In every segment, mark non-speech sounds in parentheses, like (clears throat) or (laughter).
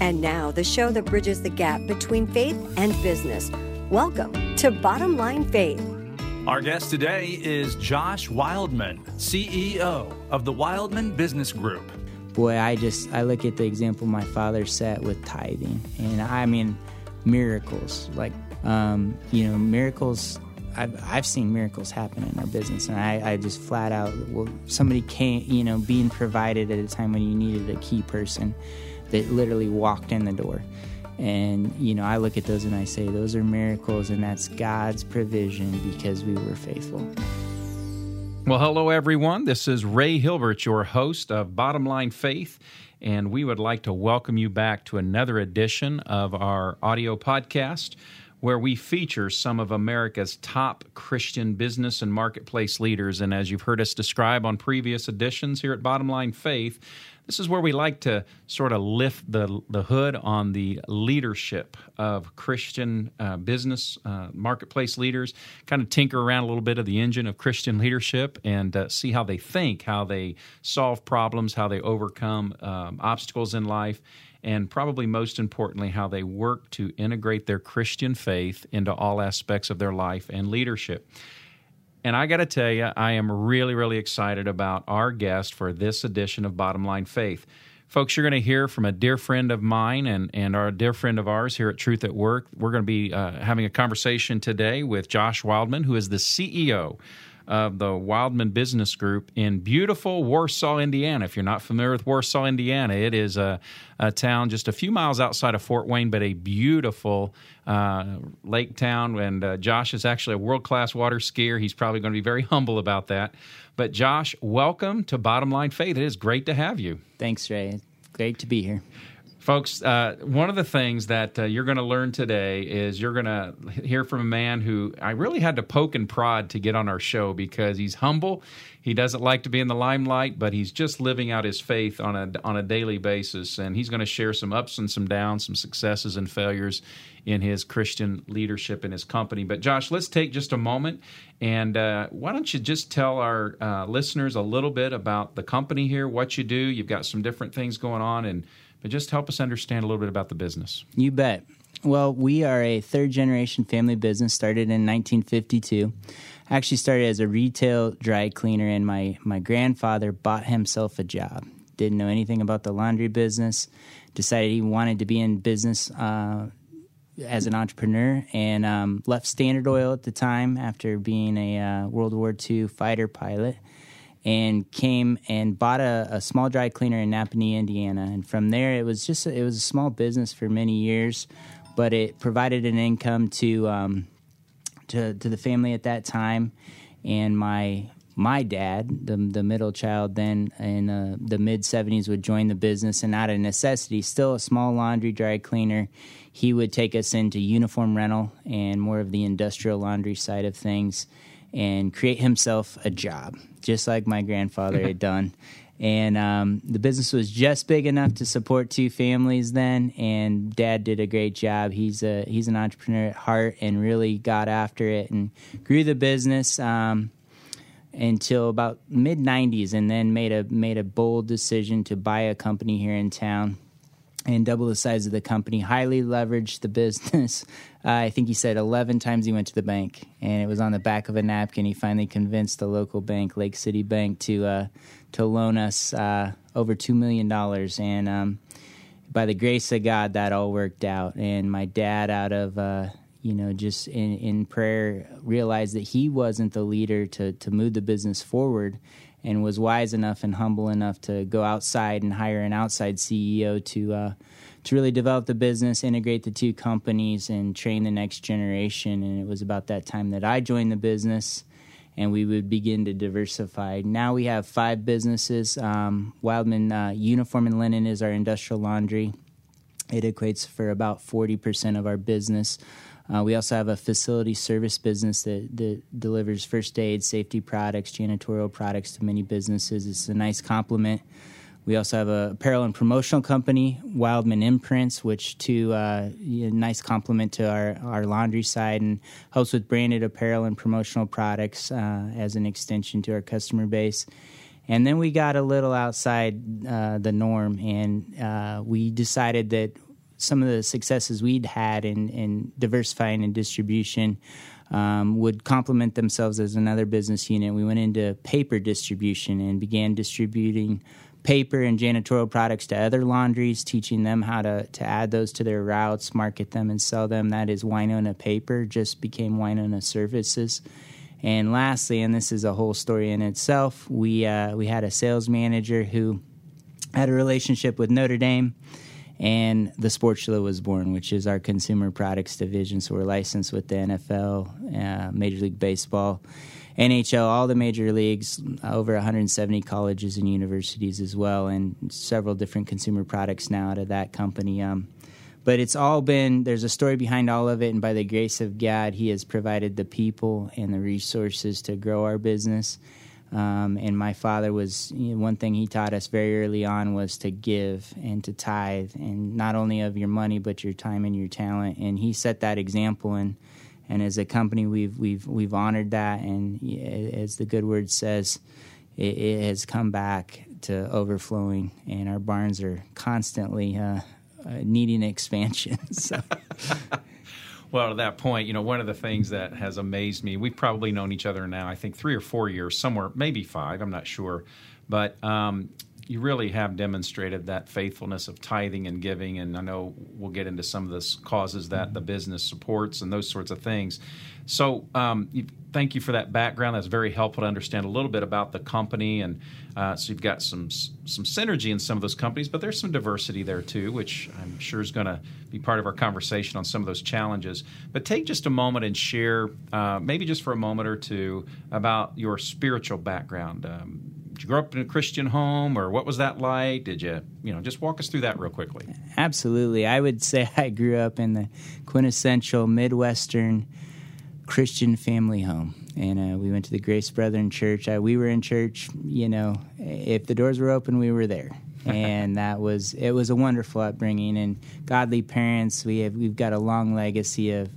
And now, the show that bridges the gap between faith and business. Welcome to Bottom Line Faith. Our guest today is Josh Wildman, CEO of the Wildman Business Group. Boy, I just I look at the example my father set with tithing, and I mean miracles. Like, um, you know, miracles. I've, I've seen miracles happen in our business, and I, I just flat out, well, somebody came, you know, being provided at a time when you needed a key person that literally walked in the door. And, you know, I look at those and I say, those are miracles, and that's God's provision because we were faithful. Well, hello, everyone. This is Ray Hilbert, your host of Bottom Line Faith, and we would like to welcome you back to another edition of our audio podcast where we feature some of America's top Christian business and marketplace leaders. And as you've heard us describe on previous editions here at Bottom Line Faith, this is where we like to sort of lift the, the hood on the leadership of Christian uh, business, uh, marketplace leaders, kind of tinker around a little bit of the engine of Christian leadership and uh, see how they think, how they solve problems, how they overcome um, obstacles in life, and probably most importantly, how they work to integrate their Christian faith into all aspects of their life and leadership. And I got to tell you, I am really, really excited about our guest for this edition of Bottom Line Faith. Folks, you're going to hear from a dear friend of mine and, and our dear friend of ours here at Truth at Work. We're going to be uh, having a conversation today with Josh Wildman, who is the CEO of the Wildman Business Group in beautiful Warsaw, Indiana. If you're not familiar with Warsaw, Indiana, it is a, a town just a few miles outside of Fort Wayne, but a beautiful uh, lake town. And uh, Josh is actually a world class water skier. He's probably going to be very humble about that. But Josh, welcome to Bottom Line Faith. It is great to have you. Thanks, Ray. Great to be here. Folks, uh, one of the things that uh, you're going to learn today is you're going to hear from a man who I really had to poke and prod to get on our show because he's humble. He doesn't like to be in the limelight, but he's just living out his faith on a on a daily basis, and he's going to share some ups and some downs, some successes and failures in his Christian leadership in his company. But Josh, let's take just a moment and uh, why don't you just tell our uh, listeners a little bit about the company here, what you do? You've got some different things going on, and but just help us understand a little bit about the business. You bet. Well, we are a third generation family business started in 1952. I actually started as a retail dry cleaner, and my, my grandfather bought himself a job. Didn't know anything about the laundry business, decided he wanted to be in business uh, as an entrepreneur, and um, left Standard Oil at the time after being a uh, World War II fighter pilot and came and bought a, a, small dry cleaner in Nappanee, Indiana. And from there, it was just a, it was a small business for many years, but it provided an income to um, to to the family at that time. And my my dad, the the middle child, then in uh, the mid '70s, would join the business, and out of necessity, still a small laundry dry cleaner, he would take us into uniform rental and more of the industrial laundry side of things and create himself a job, just like my grandfather had done. And um, the business was just big enough to support two families then, and Dad did a great job. He's a he's an entrepreneur at heart, and really got after it and grew the business um, until about mid '90s, and then made a made a bold decision to buy a company here in town and double the size of the company. Highly leveraged the business. (laughs) Uh, I think he said 11 times he went to the bank, and it was on the back of a napkin. He finally convinced the local bank, Lake City Bank, to uh, to loan us uh, over two million dollars. And um, by the grace of God, that all worked out. And my dad, out of uh, you know, just in, in prayer, realized that he wasn't the leader to to move the business forward and was wise enough and humble enough to go outside and hire an outside CEO to uh, to really develop the business, integrate the two companies, and train the next generation. And it was about that time that I joined the business, and we would begin to diversify. Now we have five businesses. Um, Wildman uh, Uniform and Linen is our industrial laundry. It equates for about forty percent of our business. Uh, we also have a facility service business that, that, delivers first aid, safety products, janitorial products to many businesses. It's a nice complement. We also have a apparel and promotional company, Wildman Imprints, which to uh, a nice complement to our, our laundry side and helps with branded apparel and promotional products uh, as an extension to our customer base. And then we got a little outside uh, the norm, and uh, we decided that some of the successes we'd had in, in diversifying and distribution um, would complement themselves as another business unit. We went into paper distribution and began distributing paper and janitorial products to other laundries, teaching them how to, to add those to their routes, market them, and sell them. That is Winona Paper, just became Winona Services. And lastly, and this is a whole story in itself, we, uh, we had a sales manager who had a relationship with Notre Dame and the Sportula was born, which is our consumer products division. So we're licensed with the NFL, uh, Major League Baseball, NHL, all the major leagues, over 170 colleges and universities as well, and several different consumer products now out of that company. Um, but it's all been there's a story behind all of it, and by the grace of God, He has provided the people and the resources to grow our business. Um, and my father was you know, one thing he taught us very early on was to give and to tithe, and not only of your money but your time and your talent. And he set that example, and and as a company, we've we've we've honored that, and as the good word says, it, it has come back to overflowing, and our barns are constantly uh, uh, needing (laughs) expansion. so. Well, to that point, you know, one of the things that has amazed me, we've probably known each other now, I think three or four years, somewhere, maybe five, I'm not sure. But um, you really have demonstrated that faithfulness of tithing and giving. And I know we'll get into some of the causes that the business supports and those sorts of things. So, um, you, thank you for that background. That's very helpful to understand a little bit about the company. And uh, so, you've got some some synergy in some of those companies, but there's some diversity there too, which I'm sure is going to be part of our conversation on some of those challenges. But take just a moment and share, uh, maybe just for a moment or two, about your spiritual background. Um, did you grow up in a Christian home, or what was that like? Did you, you know, just walk us through that real quickly? Absolutely. I would say (laughs) I grew up in the quintessential Midwestern Christian family home. And uh, we went to the Grace Brethren Church. Uh, we were in church, you know, if the doors were open, we were there. (laughs) and that was it was a wonderful upbringing and godly parents we have we've got a long legacy of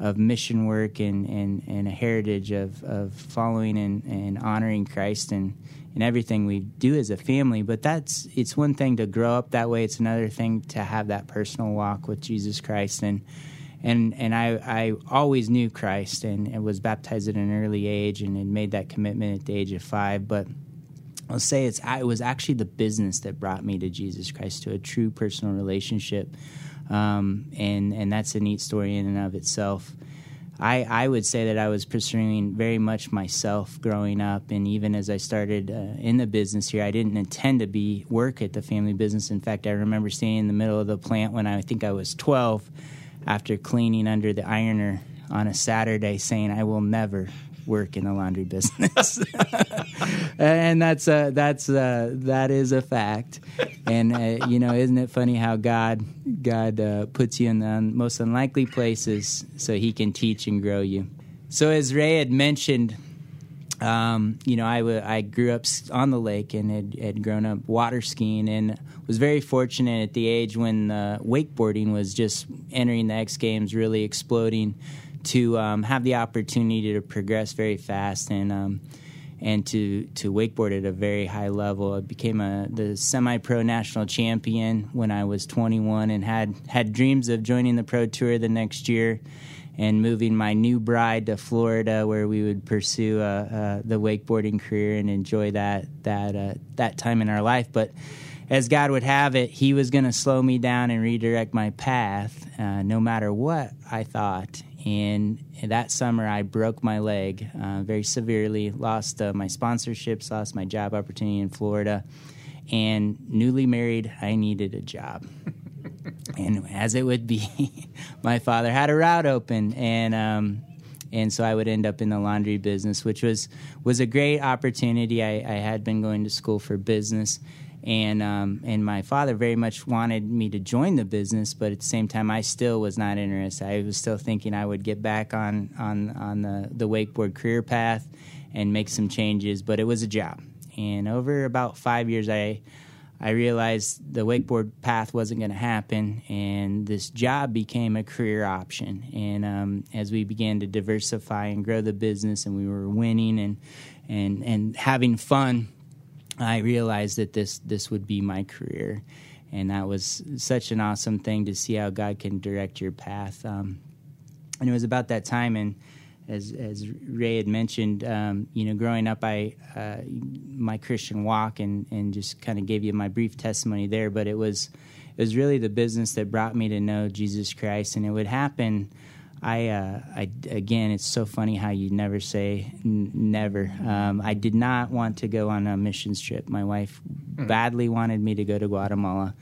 of mission work and, and, and a heritage of, of following and, and honoring Christ and, and everything we do as a family. But that's it's one thing to grow up that way. It's another thing to have that personal walk with Jesus Christ. And and and I, I always knew Christ and, and was baptized at an early age and had made that commitment at the age of five. But I'll say it's it was actually the business that brought me to Jesus Christ to a true personal relationship, um, and and that's a neat story in and of itself. I, I would say that I was pursuing very much myself growing up, and even as I started uh, in the business here, I didn't intend to be work at the family business. In fact, I remember standing in the middle of the plant when I think I was 12 after cleaning under the ironer on a Saturday saying, I will never work in the laundry business. (laughs) and that's a, that's a, that is a fact. And uh, you know, isn't it funny how God God uh, puts you in the most unlikely places so He can teach and grow you. So as Ray had mentioned, um, you know, I, w- I grew up on the lake and had, had grown up water skiing and was very fortunate at the age when uh, wakeboarding was just entering the X Games, really exploding, to um, have the opportunity to progress very fast and um, and to to wakeboard at a very high level. I became a the semi pro national champion when I was 21 and had had dreams of joining the pro tour the next year and moving my new bride to Florida, where we would pursue uh, uh, the wakeboarding career and enjoy that that uh, that time in our life. But as God would have it, He was going to slow me down and redirect my path, uh, no matter what I thought. And that summer, I broke my leg uh, very severely, lost uh, my sponsorships, lost my job opportunity in Florida, and newly married, I needed a job. (laughs) and as it would be, (laughs) my father had a route open, and um, and so I would end up in the laundry business, which was was a great opportunity. I, I had been going to school for business, and um, and my father very much wanted me to join the business, but at the same time, I still was not interested. I was still thinking I would get back on on on the the wakeboard career path and make some changes, but it was a job. And over about five years, I I realized the wakeboard path wasn't going to happen, and this job became a career option. And um, as we began to diversify and grow the business, and we were winning and and and having fun, I realized that this this would be my career. and that was such an awesome thing to see how God can direct your path. Um, and it was about that time, and as as Ray had mentioned, um, you know, growing up, I uh, my Christian walk, and and just kind of gave you my brief testimony there. But it was it was really the business that brought me to know Jesus Christ, and it would happen. I, uh, I again, it's so funny how you never say n- never. Um, I did not want to go on a missions trip. My wife mm. badly wanted me to go to Guatemala.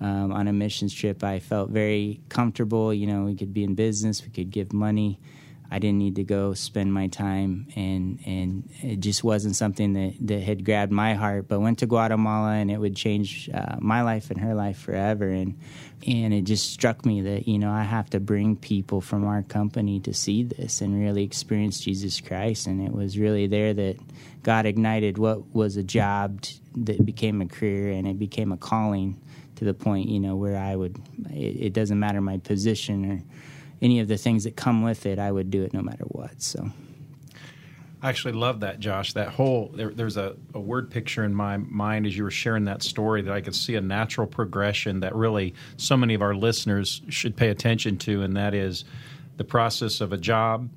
Um, on a missions trip, I felt very comfortable. You know, we could be in business, we could give money, I didn't need to go spend my time, and and it just wasn't something that, that had grabbed my heart. But went to Guatemala, and it would change uh, my life and her life forever. And and it just struck me that you know I have to bring people from our company to see this and really experience Jesus Christ. And it was really there that God ignited what was a job that became a career, and it became a calling to the point you know where I would. It, it doesn't matter my position or any of the things that come with it, I would do it no matter what. So. I actually love that, Josh. That whole there, there's a, a, word picture in my mind as you were sharing that story that I could see a natural progression that really so many of our listeners should pay attention to, and that is the process of a job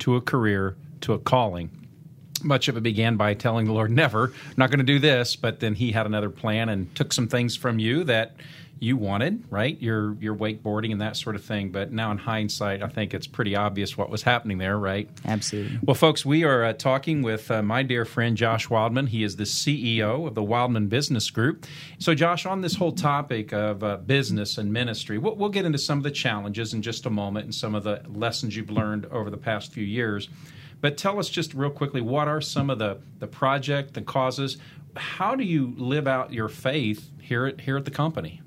to a career to a calling. Much of it began by telling the Lord, "Never, not going to do this," but then He had another plan and took some things from you that you wanted, right? Your your wakeboarding and that sort of thing. But now in hindsight, I think it's pretty obvious what was happening there, right? Absolutely. Well, folks, we are uh, talking with uh, my dear friend Josh Wildman. He is the CEO of the Wildman Business Group. So, Josh, on this whole topic of uh, business and ministry, we'll, we'll get into some of the challenges in just a moment and some of the lessons you've learned over the past few years. But tell us just real quickly what are some of the, the project, the causes? How do you live out your faith here at, here at the company?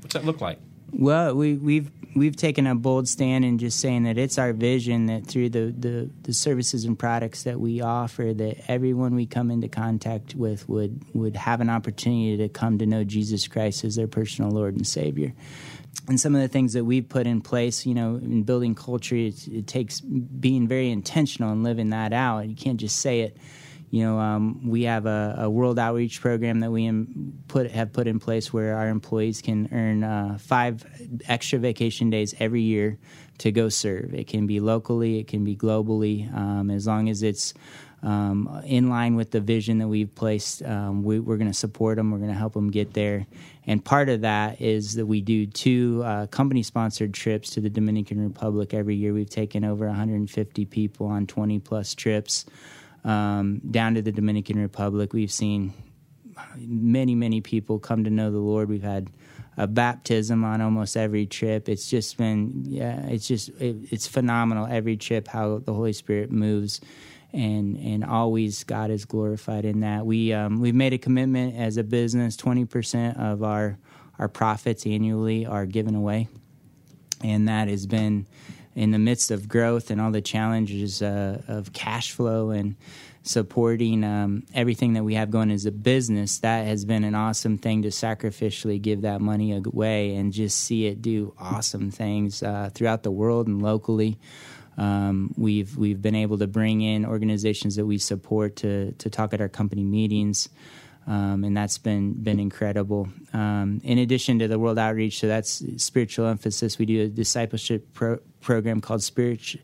What's that look like? Well, we, we've we've taken a bold stand in just saying that it's our vision that through the, the, the, services and products that we offer, that everyone we come into contact with would would have an opportunity to come to know Jesus Christ as their personal Lord and Savior. And some of the things that we've put in place, you know, in building culture, it, it takes being very intentional and living that out. You can't just say it you know, um, we have a, a, world outreach program that we put have put in place where our employees can earn uh, five extra vacation days every year to go serve. It can be locally, it can be globally, um, as long as it's um, in line with the vision that we've placed. Um, we, are going to support them. We're going to help them get there. And part of that is that we do two uh, company sponsored trips to the Dominican Republic every year. We've taken over 150 people on 20 plus trips um, down to the Dominican Republic. We've seen many, many people come to know the Lord. We've had a baptism on almost every trip. It's just been, yeah, it's just, it, it's phenomenal every trip how the Holy Spirit moves. And, and always God is glorified in that. We um, we've made a commitment as a business. Twenty percent of our our profits annually are given away, and that has been in the midst of growth and all the challenges uh, of cash flow and supporting um, everything that we have going as a business, that has been an awesome thing to sacrificially give that money away and just see it do awesome things uh, throughout the world and locally. Um, we've we've been able to bring in organizations that we support to to talk at our company meetings. Um, and that's been been incredible. Um, in addition to the world outreach, so that's spiritual emphasis. We do a discipleship pro- program called Spirit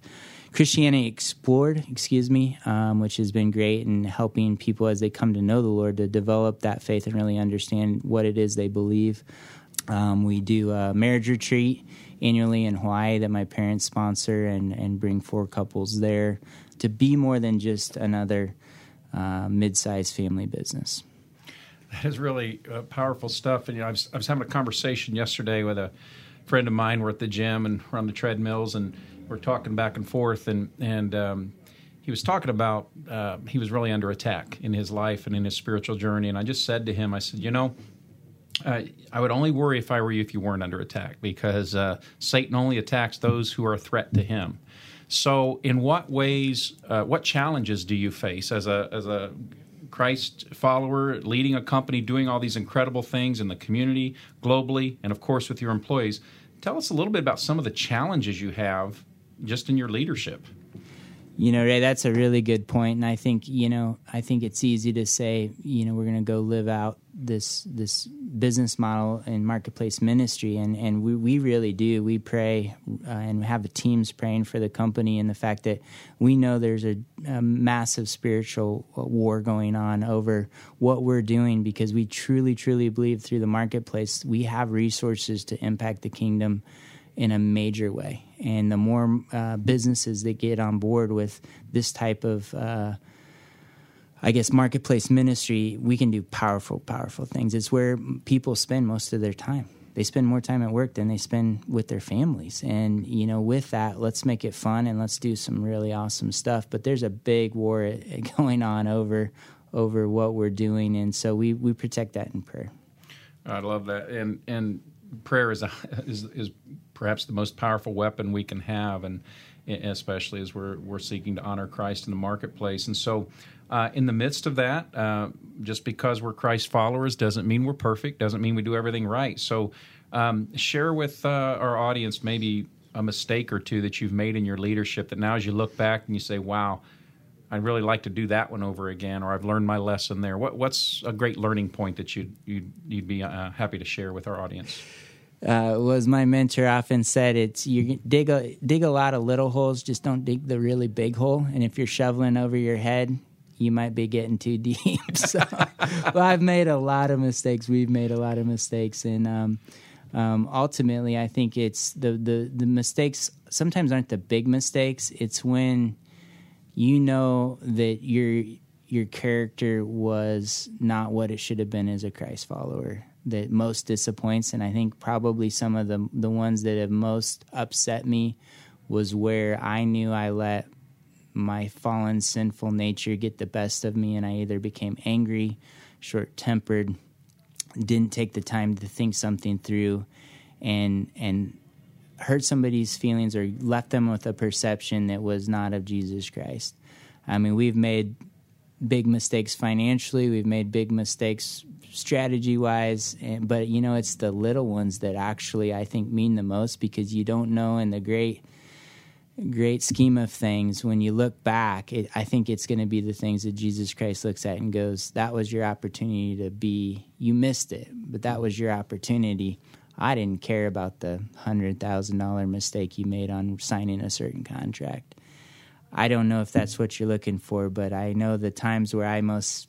Christianity Explored, excuse me, um, which has been great in helping people as they come to know the Lord to develop that faith and really understand what it is they believe. Um, we do a marriage retreat annually in Hawaii that my parents sponsor and, and bring four couples there to be more than just another uh, mid-sized family business. That is really uh, powerful stuff. And you know, I was, I was having a conversation yesterday with a friend of mine. We're at the gym and we're on the treadmills, and we're talking back and forth. And and um, he was talking about uh, he was really under attack in his life and in his spiritual journey. And I just said to him, I said, you know. Uh, I would only worry if I were you if you weren't under attack because uh, Satan only attacks those who are a threat to him. So, in what ways, uh, what challenges do you face as a as a Christ follower, leading a company, doing all these incredible things in the community, globally, and of course with your employees. Tell us a little bit about some of the challenges you have just in your leadership. You know, Ray, that's a really good point, and I think you know, I think it's easy to say, you know, we're going to go live out this this business model and marketplace ministry, and and we we really do. We pray uh, and have the teams praying for the company, and the fact that we know there's a, a massive spiritual war going on over what we're doing because we truly, truly believe through the marketplace we have resources to impact the kingdom in a major way. And the more uh, businesses that get on board with this type of, uh, I guess, marketplace ministry, we can do powerful, powerful things. It's where people spend most of their time. They spend more time at work than they spend with their families. And, you know, with that, let's make it fun and let's do some really awesome stuff. But there's a big war (laughs) going on over over what we're doing. And so we, we protect that in prayer. I love that. And, and prayer is, a, is, is perhaps the most powerful weapon we can have, and especially as we're we're seeking to honor Christ in the marketplace. And so, uh, in the midst of that, uh, just because we're Christ followers doesn't mean we're perfect. Doesn't mean we do everything right. So, um, share with uh, our audience maybe a mistake or two that you've made in your leadership that now, as you look back and you say, "Wow." I'd really like to do that one over again, or I've learned my lesson there. What, what's a great learning point that you'd you'd, you'd be uh, happy to share with our audience? uh, was my mentor often said it's you dig a dig a lot of little holes just don't dig the really big hole and if you're shoveling over your head you might be getting too deep. (laughs) So well, i've made a lot of mistakes. We've made a lot of mistakes. And um, um, ultimately i think it's the, the the mistakes sometimes aren't the big mistakes. It's when you know that your your character was not what it should have been as a christ follower that most disappoints, and I think probably some of the the ones that have most upset me was where I knew I let my fallen sinful nature get the best of me, and I either became angry, short tempered, didn't take the time to think something through, and and hurt somebody's feelings or left them with a perception that was not of Jesus Christ. I mean, we've made big mistakes financially, we've made big mistakes strategy wise, but you know, it's the little ones that actually I think mean the most because you don't know in the great great scheme of things when you look back it, i think it's going to be the things that jesus christ looks at and goes that was your opportunity to be you missed it but that was your opportunity. I didn't care about the $100000 mistake you made on signing a certain contract. I don't know if that's what you're looking for but i know the times where i most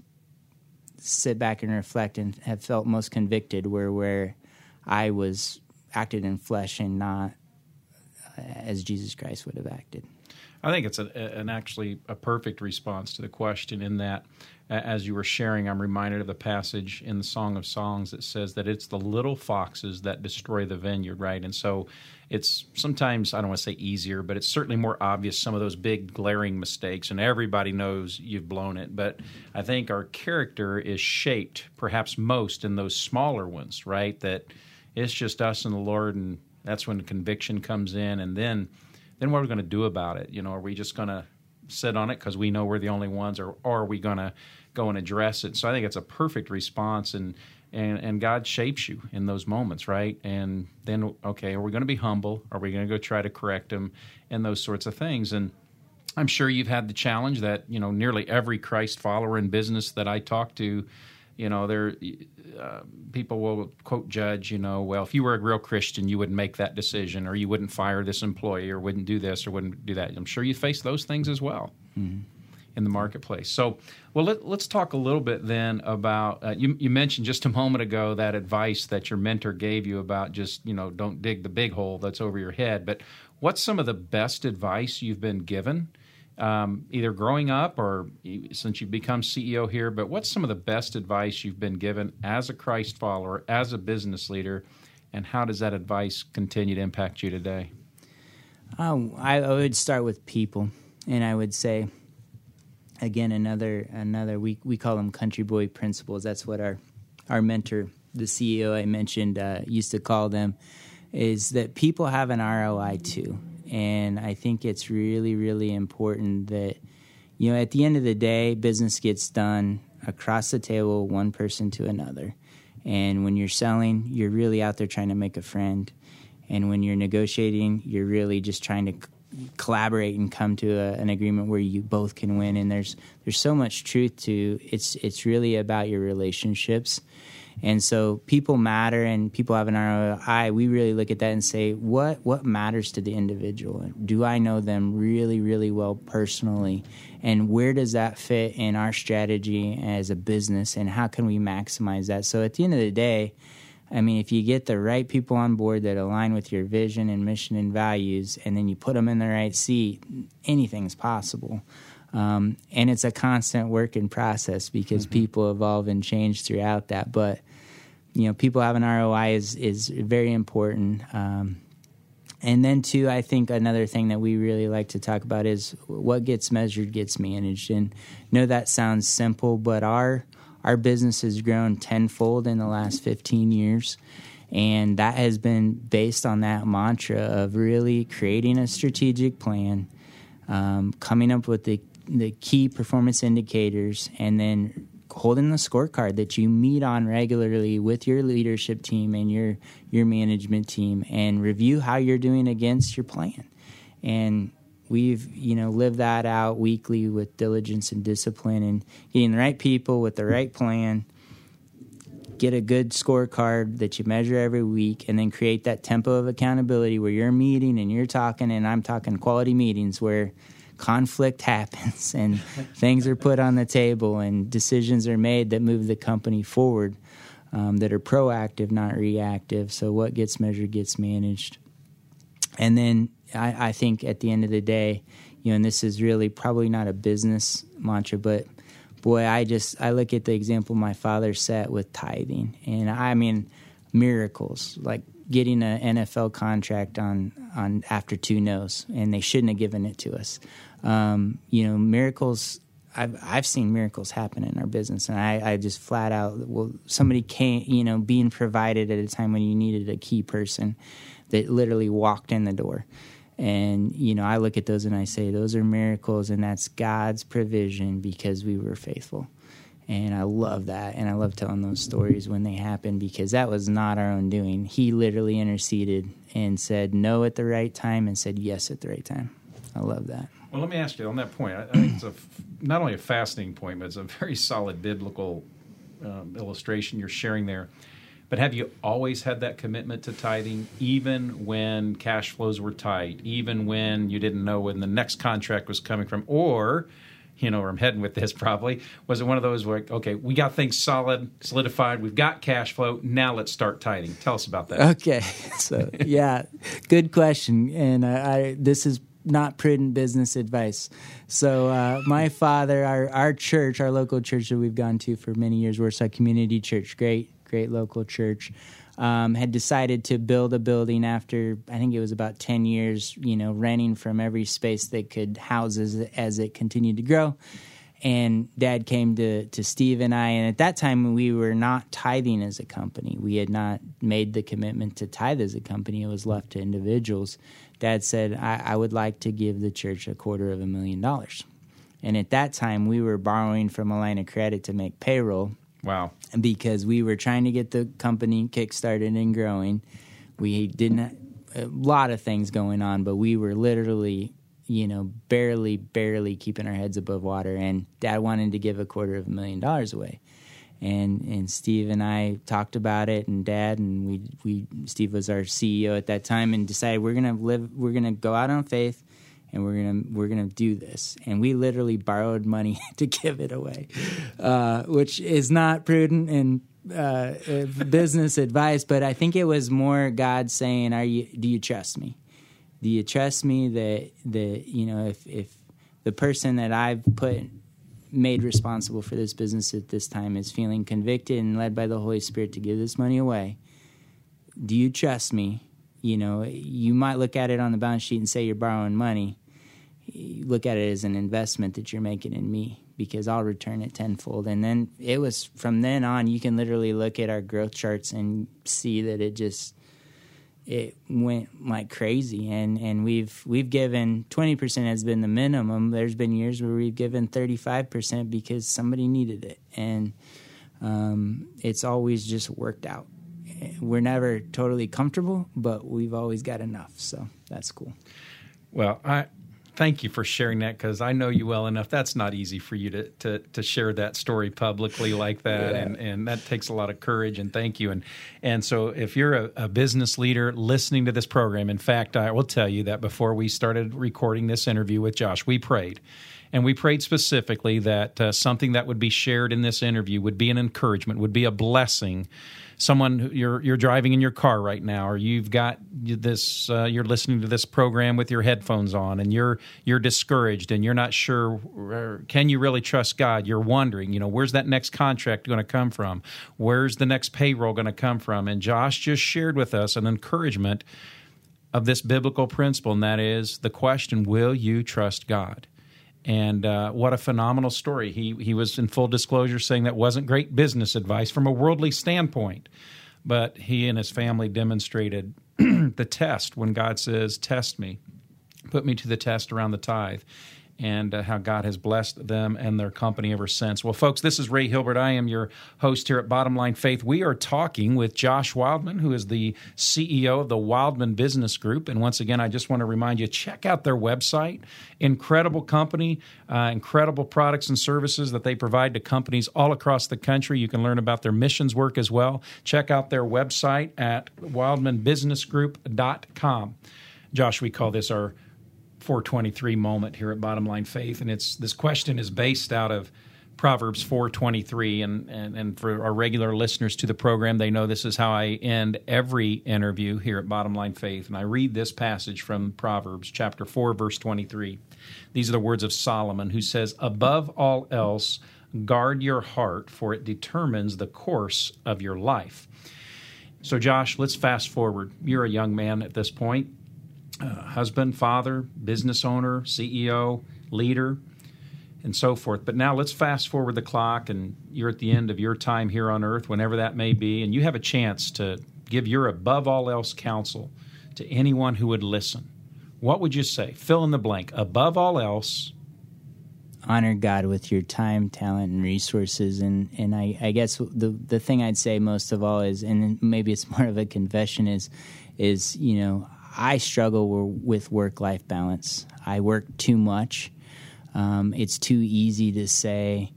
sit back and reflect and have felt most convicted were where I was acted in flesh and not Uh, as Jesus Christ would have acted. I think it's a, an actually a perfect response to the question in that as you were sharing, I'm reminded of the passage in the Song of Songs that says that it's the little foxes that destroy the vineyard, right? And so it's sometimes, I don't want to say easier, but it's certainly more obvious some of those big glaring mistakes, and everybody knows you've blown it. But I think our character is shaped perhaps most in those smaller ones, right? That it's just us and the Lord, and that's when conviction comes in, and then. Then what are we going to do about it? You know, are we just going to sit on it because we know we're the only ones, or, or are we going to go and address it? So I think it's a perfect response, and and and God shapes you in those moments, right? And then okay, are we going to be humble? Are we going to go try to correct them, and those sorts of things? And I'm sure you've had the challenge that you know nearly every Christ follower in business that I talk to you know there uh, people will quote judge you know well if you were a real christian you wouldn't make that decision or you wouldn't fire this employee or wouldn't do this or wouldn't do that i'm sure you face those things as well mm-hmm. in the marketplace so well let, us talk a little bit then about uh, you, you mentioned just a moment ago that advice that your mentor gave you about just you know don't dig the big hole that's over your head but what's some of the best advice you've been given um, either growing up or since you've become CEO here, but what's some of the best advice you've been given as a Christ follower, as a business leader, and how does that advice continue to impact you today? Um, I, I would start with people, and I would say, again, another another we we call them country boy principles. That's what our our mentor, the CEO I mentioned, uh, used to call them. Is that people have an ROI too and I think it's really, really important that, you know, at the end of the day, business gets done across the table, one person to another. And when you're selling, you're really out there trying to make a friend. And when you're negotiating, you're really just trying to collaborate and come to a, an agreement where you both can win. And there's there's so much truth to it's it's really about your relationships. And so people matter and people have an ROI. We really look at that and say, what what matters to the individual? Do I know them really, really well personally? And where does that fit in our strategy as a business and how can we maximize that? So at the end of the day, I mean, if you get the right people on board that align with your vision and mission and values, and then you put them in the right seat, anything's possible. Um, and it's a constant work in process because mm-hmm. people evolve and change throughout that. But you know, people having ROI is is very important. Um, and then too, I think another thing that we really like to talk about is what gets measured gets managed. And know that sounds simple, but our our business has grown tenfold in the last 15 years. And that has been based on that mantra of really creating a strategic plan, um, coming up with the, the key performance indicators, and then holding the scorecard that you meet on regularly with your leadership team and your your management team and review how you're doing against your plan. And we've you know lived that out weekly with diligence and discipline and getting the right people with the right plan get a good scorecard that you measure every week and then create that tempo of accountability where you're meeting and you're talking and I'm talking quality meetings where conflict happens (laughs) and things are put on the table and decisions are made that move the company forward um, that are proactive not reactive. So what gets measured gets managed. And then I, I think at the end of the day, you know, and this is really probably not a business mantra, but boy, I just I look at the example my father set with tithing, and I mean miracles like getting an NFL contract on on after two no's, and they shouldn't have given it to us. Um, you know, miracles. I've I've seen miracles happen in our business, and I, I just flat out well, somebody came, you know, being provided at a time when you needed a key person that literally walked in the door. And, you know, I look at those and I say, those are miracles, and that's God's provision because we were faithful. And I love that. And I love telling those stories when they happen because that was not our own doing. He literally interceded and said no at the right time and said yes at the right time. I love that. Well, let me ask you on that point. I, think it's a, not only a fascinating point, but it's a very solid biblical um, illustration you're sharing there. But have you always had that commitment to tithing, even when cash flows were tight, even when you didn't know when the next contract was coming from, or you know where I'm heading with this (laughs) probably. Was it one of those where, okay, we got things solid, solidified, we've got cash flow, now let's start tithing? Tell us about that. Okay. (laughs) So, yeah, good question. And I, this is not prudent business advice. So, uh, my father, our, our church, our local church that we've gone to for many years, we're a Community Church, great great local church, um, had decided to build a building after I think it was about ten years, you know, renting from every space that could house as, as it continued to grow. And Dad came to to Steve and I, and at that time we were not tithing as a company. We had not made the commitment to tithe as a company. It was left to individuals. Dad said, I, I would like to give the church a quarter of a million dollars. And at that time, we were borrowing from a line of credit to make payroll Wow. Because we were trying to get the company kickstarted and growing. We didn't a lot of things going on, but we were literally, you know, barely, barely keeping our heads above water. And Dad wanted to give a quarter of a million dollars away, and and Steve and I talked about it, and Dad and we we Steve was our CEO at that time, and decided we're gonna live, we're gonna go out on faith and we're gonna we're gonna do this. And we literally borrowed money (laughs) to give it away, uh, which is not prudent and uh, business (laughs) advice. But I think it was more God saying, "Are you? Do you trust me? Do you trust me that that you know if if the person that I've put made responsible for this business at this time is feeling convicted and led by the Holy Spirit to give this money away? Do you trust me?" You know, you might look at it on the balance sheet and say you're borrowing money, look at it as an investment that you're making in me because I'll return it tenfold. And then it was from then on, you can literally look at our growth charts and see that it just it went like crazy. And and we've we've given twenty percent has been the minimum. There's been years where we've given thirty five percent because somebody needed it, and um, it's always just worked out. We're never totally comfortable, but we've always got enough. So that's cool. Well, I thank you for sharing that because I know you well enough. That's not easy for you to to, to share that story publicly like that, yeah. and and that takes a lot of courage. And thank you. And and so if you're a, a, business leader listening to this program, in fact, I will tell you that before we started recording this interview with Josh, we prayed. And we prayed specifically that uh, something that would be shared in this interview would be an encouragement, would be a blessing someone you're you're driving in your car right now, or you've got this uh, you're listening to this program with your headphones on, and you're you're discouraged and you're not sure can you really trust God? You're wondering, you know, where's that next contract going to come from? Where's the next payroll going to come from? And Josh just shared with us an encouragement of this biblical principle, and that is the question: Will you trust God? And uh, what a phenomenal story. He, he was in full disclosure saying that wasn't great business advice from a worldly standpoint. But he and his family demonstrated (clears throat) the test when God says, Test me, put me to the test around the tithe and uh, how God has blessed them and their company ever since. Well, folks, this is Ray Hilbert. I am your host here at Bottom Line Faith. We are talking with Josh Wildman, who is the CEO of the Wildman Business Group. And once again, I just want to remind you check out their website. Incredible company, uh, incredible products and services that they provide to companies all across the country. You can learn about their missions work as well. Check out their website at wildmanbusinessgroup.com. Josh, we call this our 423 moment here at Bottom Line Faith, and it's this question is based out of Proverbs 423, and, and and for our regular listeners to the program, they know this is how I end every interview here at Bottom Line Faith, and I read this passage from Proverbs chapter 4, verse 23. These are the words of Solomon, who says, "Above all else, guard your heart, for it determines the course of your life." So, Josh, let's fast forward. You're a young man at this point uh, husband, father, business owner, CEO, leader, and so forth. But now let's fast forward the clock, and you're at the end of your time here on earth, whenever that may be, and you have a chance to give your above all else counsel to anyone who would listen. What would you say? Fill in the blank. Above all else, honor God with your time, talent, and resources. And and I, I guess the the thing I'd say most of all is, and maybe it's more of a confession, is is you know I struggle with work life balance. I work too much. Um, it's too easy to say,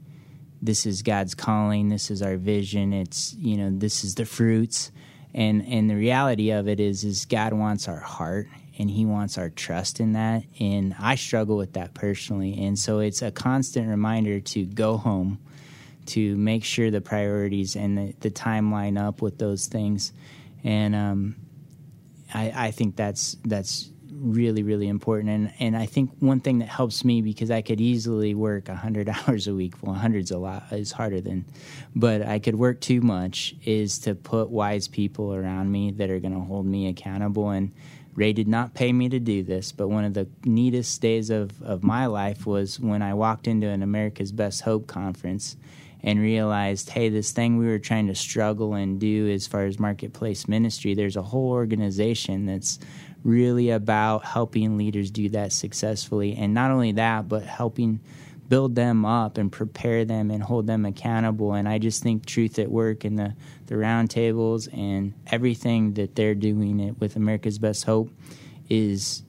this is God's calling, this is our vision, it's, you know, this is the fruits. And, and the reality of it is, is God wants our heart and he wants our trust in that. And I struggle with that personally. And so it's a constant reminder to go home, to make sure the priorities and the, the time line up with those things. And, um, I, I think that's that's really really important. And and I think one thing that helps me because I could easily work 100 (laughs) hours a week well 100's a lot is harder than but I could work too much is to put wise people around me that are going to hold me accountable. And Ray did not pay me to do this but one of the neatest days of of my life was when I walked into an America's Best Hope conference and realized, hey, this thing we were trying to struggle and do as far as marketplace ministry, there's a whole organization that's really about helping leaders do that successfully. And not only that, but helping build them up and prepare them and hold them accountable. And I just think Truth at Work and the, the roundtables and everything that they're doing it with America's Best Hope is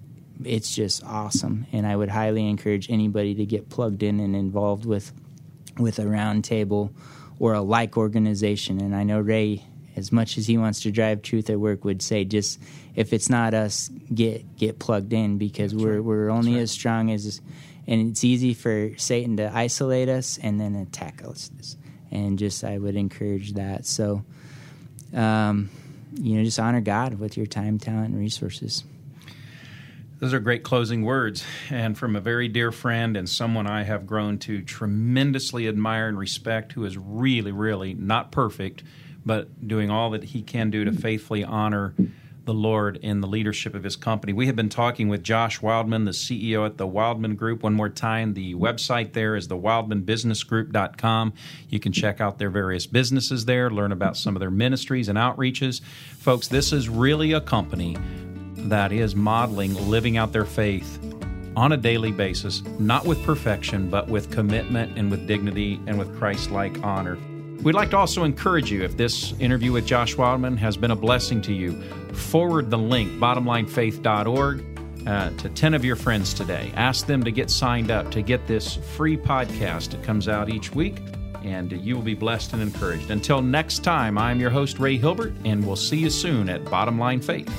it's just awesome. And I would highly encourage anybody to get plugged in and involved with with a roundtable or a like organization. And I know Ray, as much as he wants to drive truth at work, would say just if it's not us, get get plugged in because That's we're right. we're only right. as strong as, and it's easy for Satan to isolate us and then attack us. And just I would encourage that. So, um, you know, just honor God with your time, talent, and resources. Those are great closing words, and from a very dear friend and someone I have grown to tremendously admire and respect, who is really, really not perfect, but doing all that he can do to faithfully honor the Lord in the leadership of his company. We have been talking with Josh Wildman, the CEO at the Wildman Group. One more time, the website there is the wildmanbusinessgroup.com. You can check out their various businesses there, learn about some of their ministries and outreaches. Folks, this is really a company that is modeling living out their faith on a daily basis, not with perfection, but with commitment and with dignity and with Christ like honor. We'd like to also encourage you if this interview with Josh Wildman has been a blessing to you, forward the link, bottomlinefaith.org. uh, to 10 of your friends today. Ask them to get signed up to get this free podcast. It comes out each week, and you will be blessed and encouraged. Until next time, I'm your host, Ray Hilbert, and we'll see you soon at Bottom Line Faith.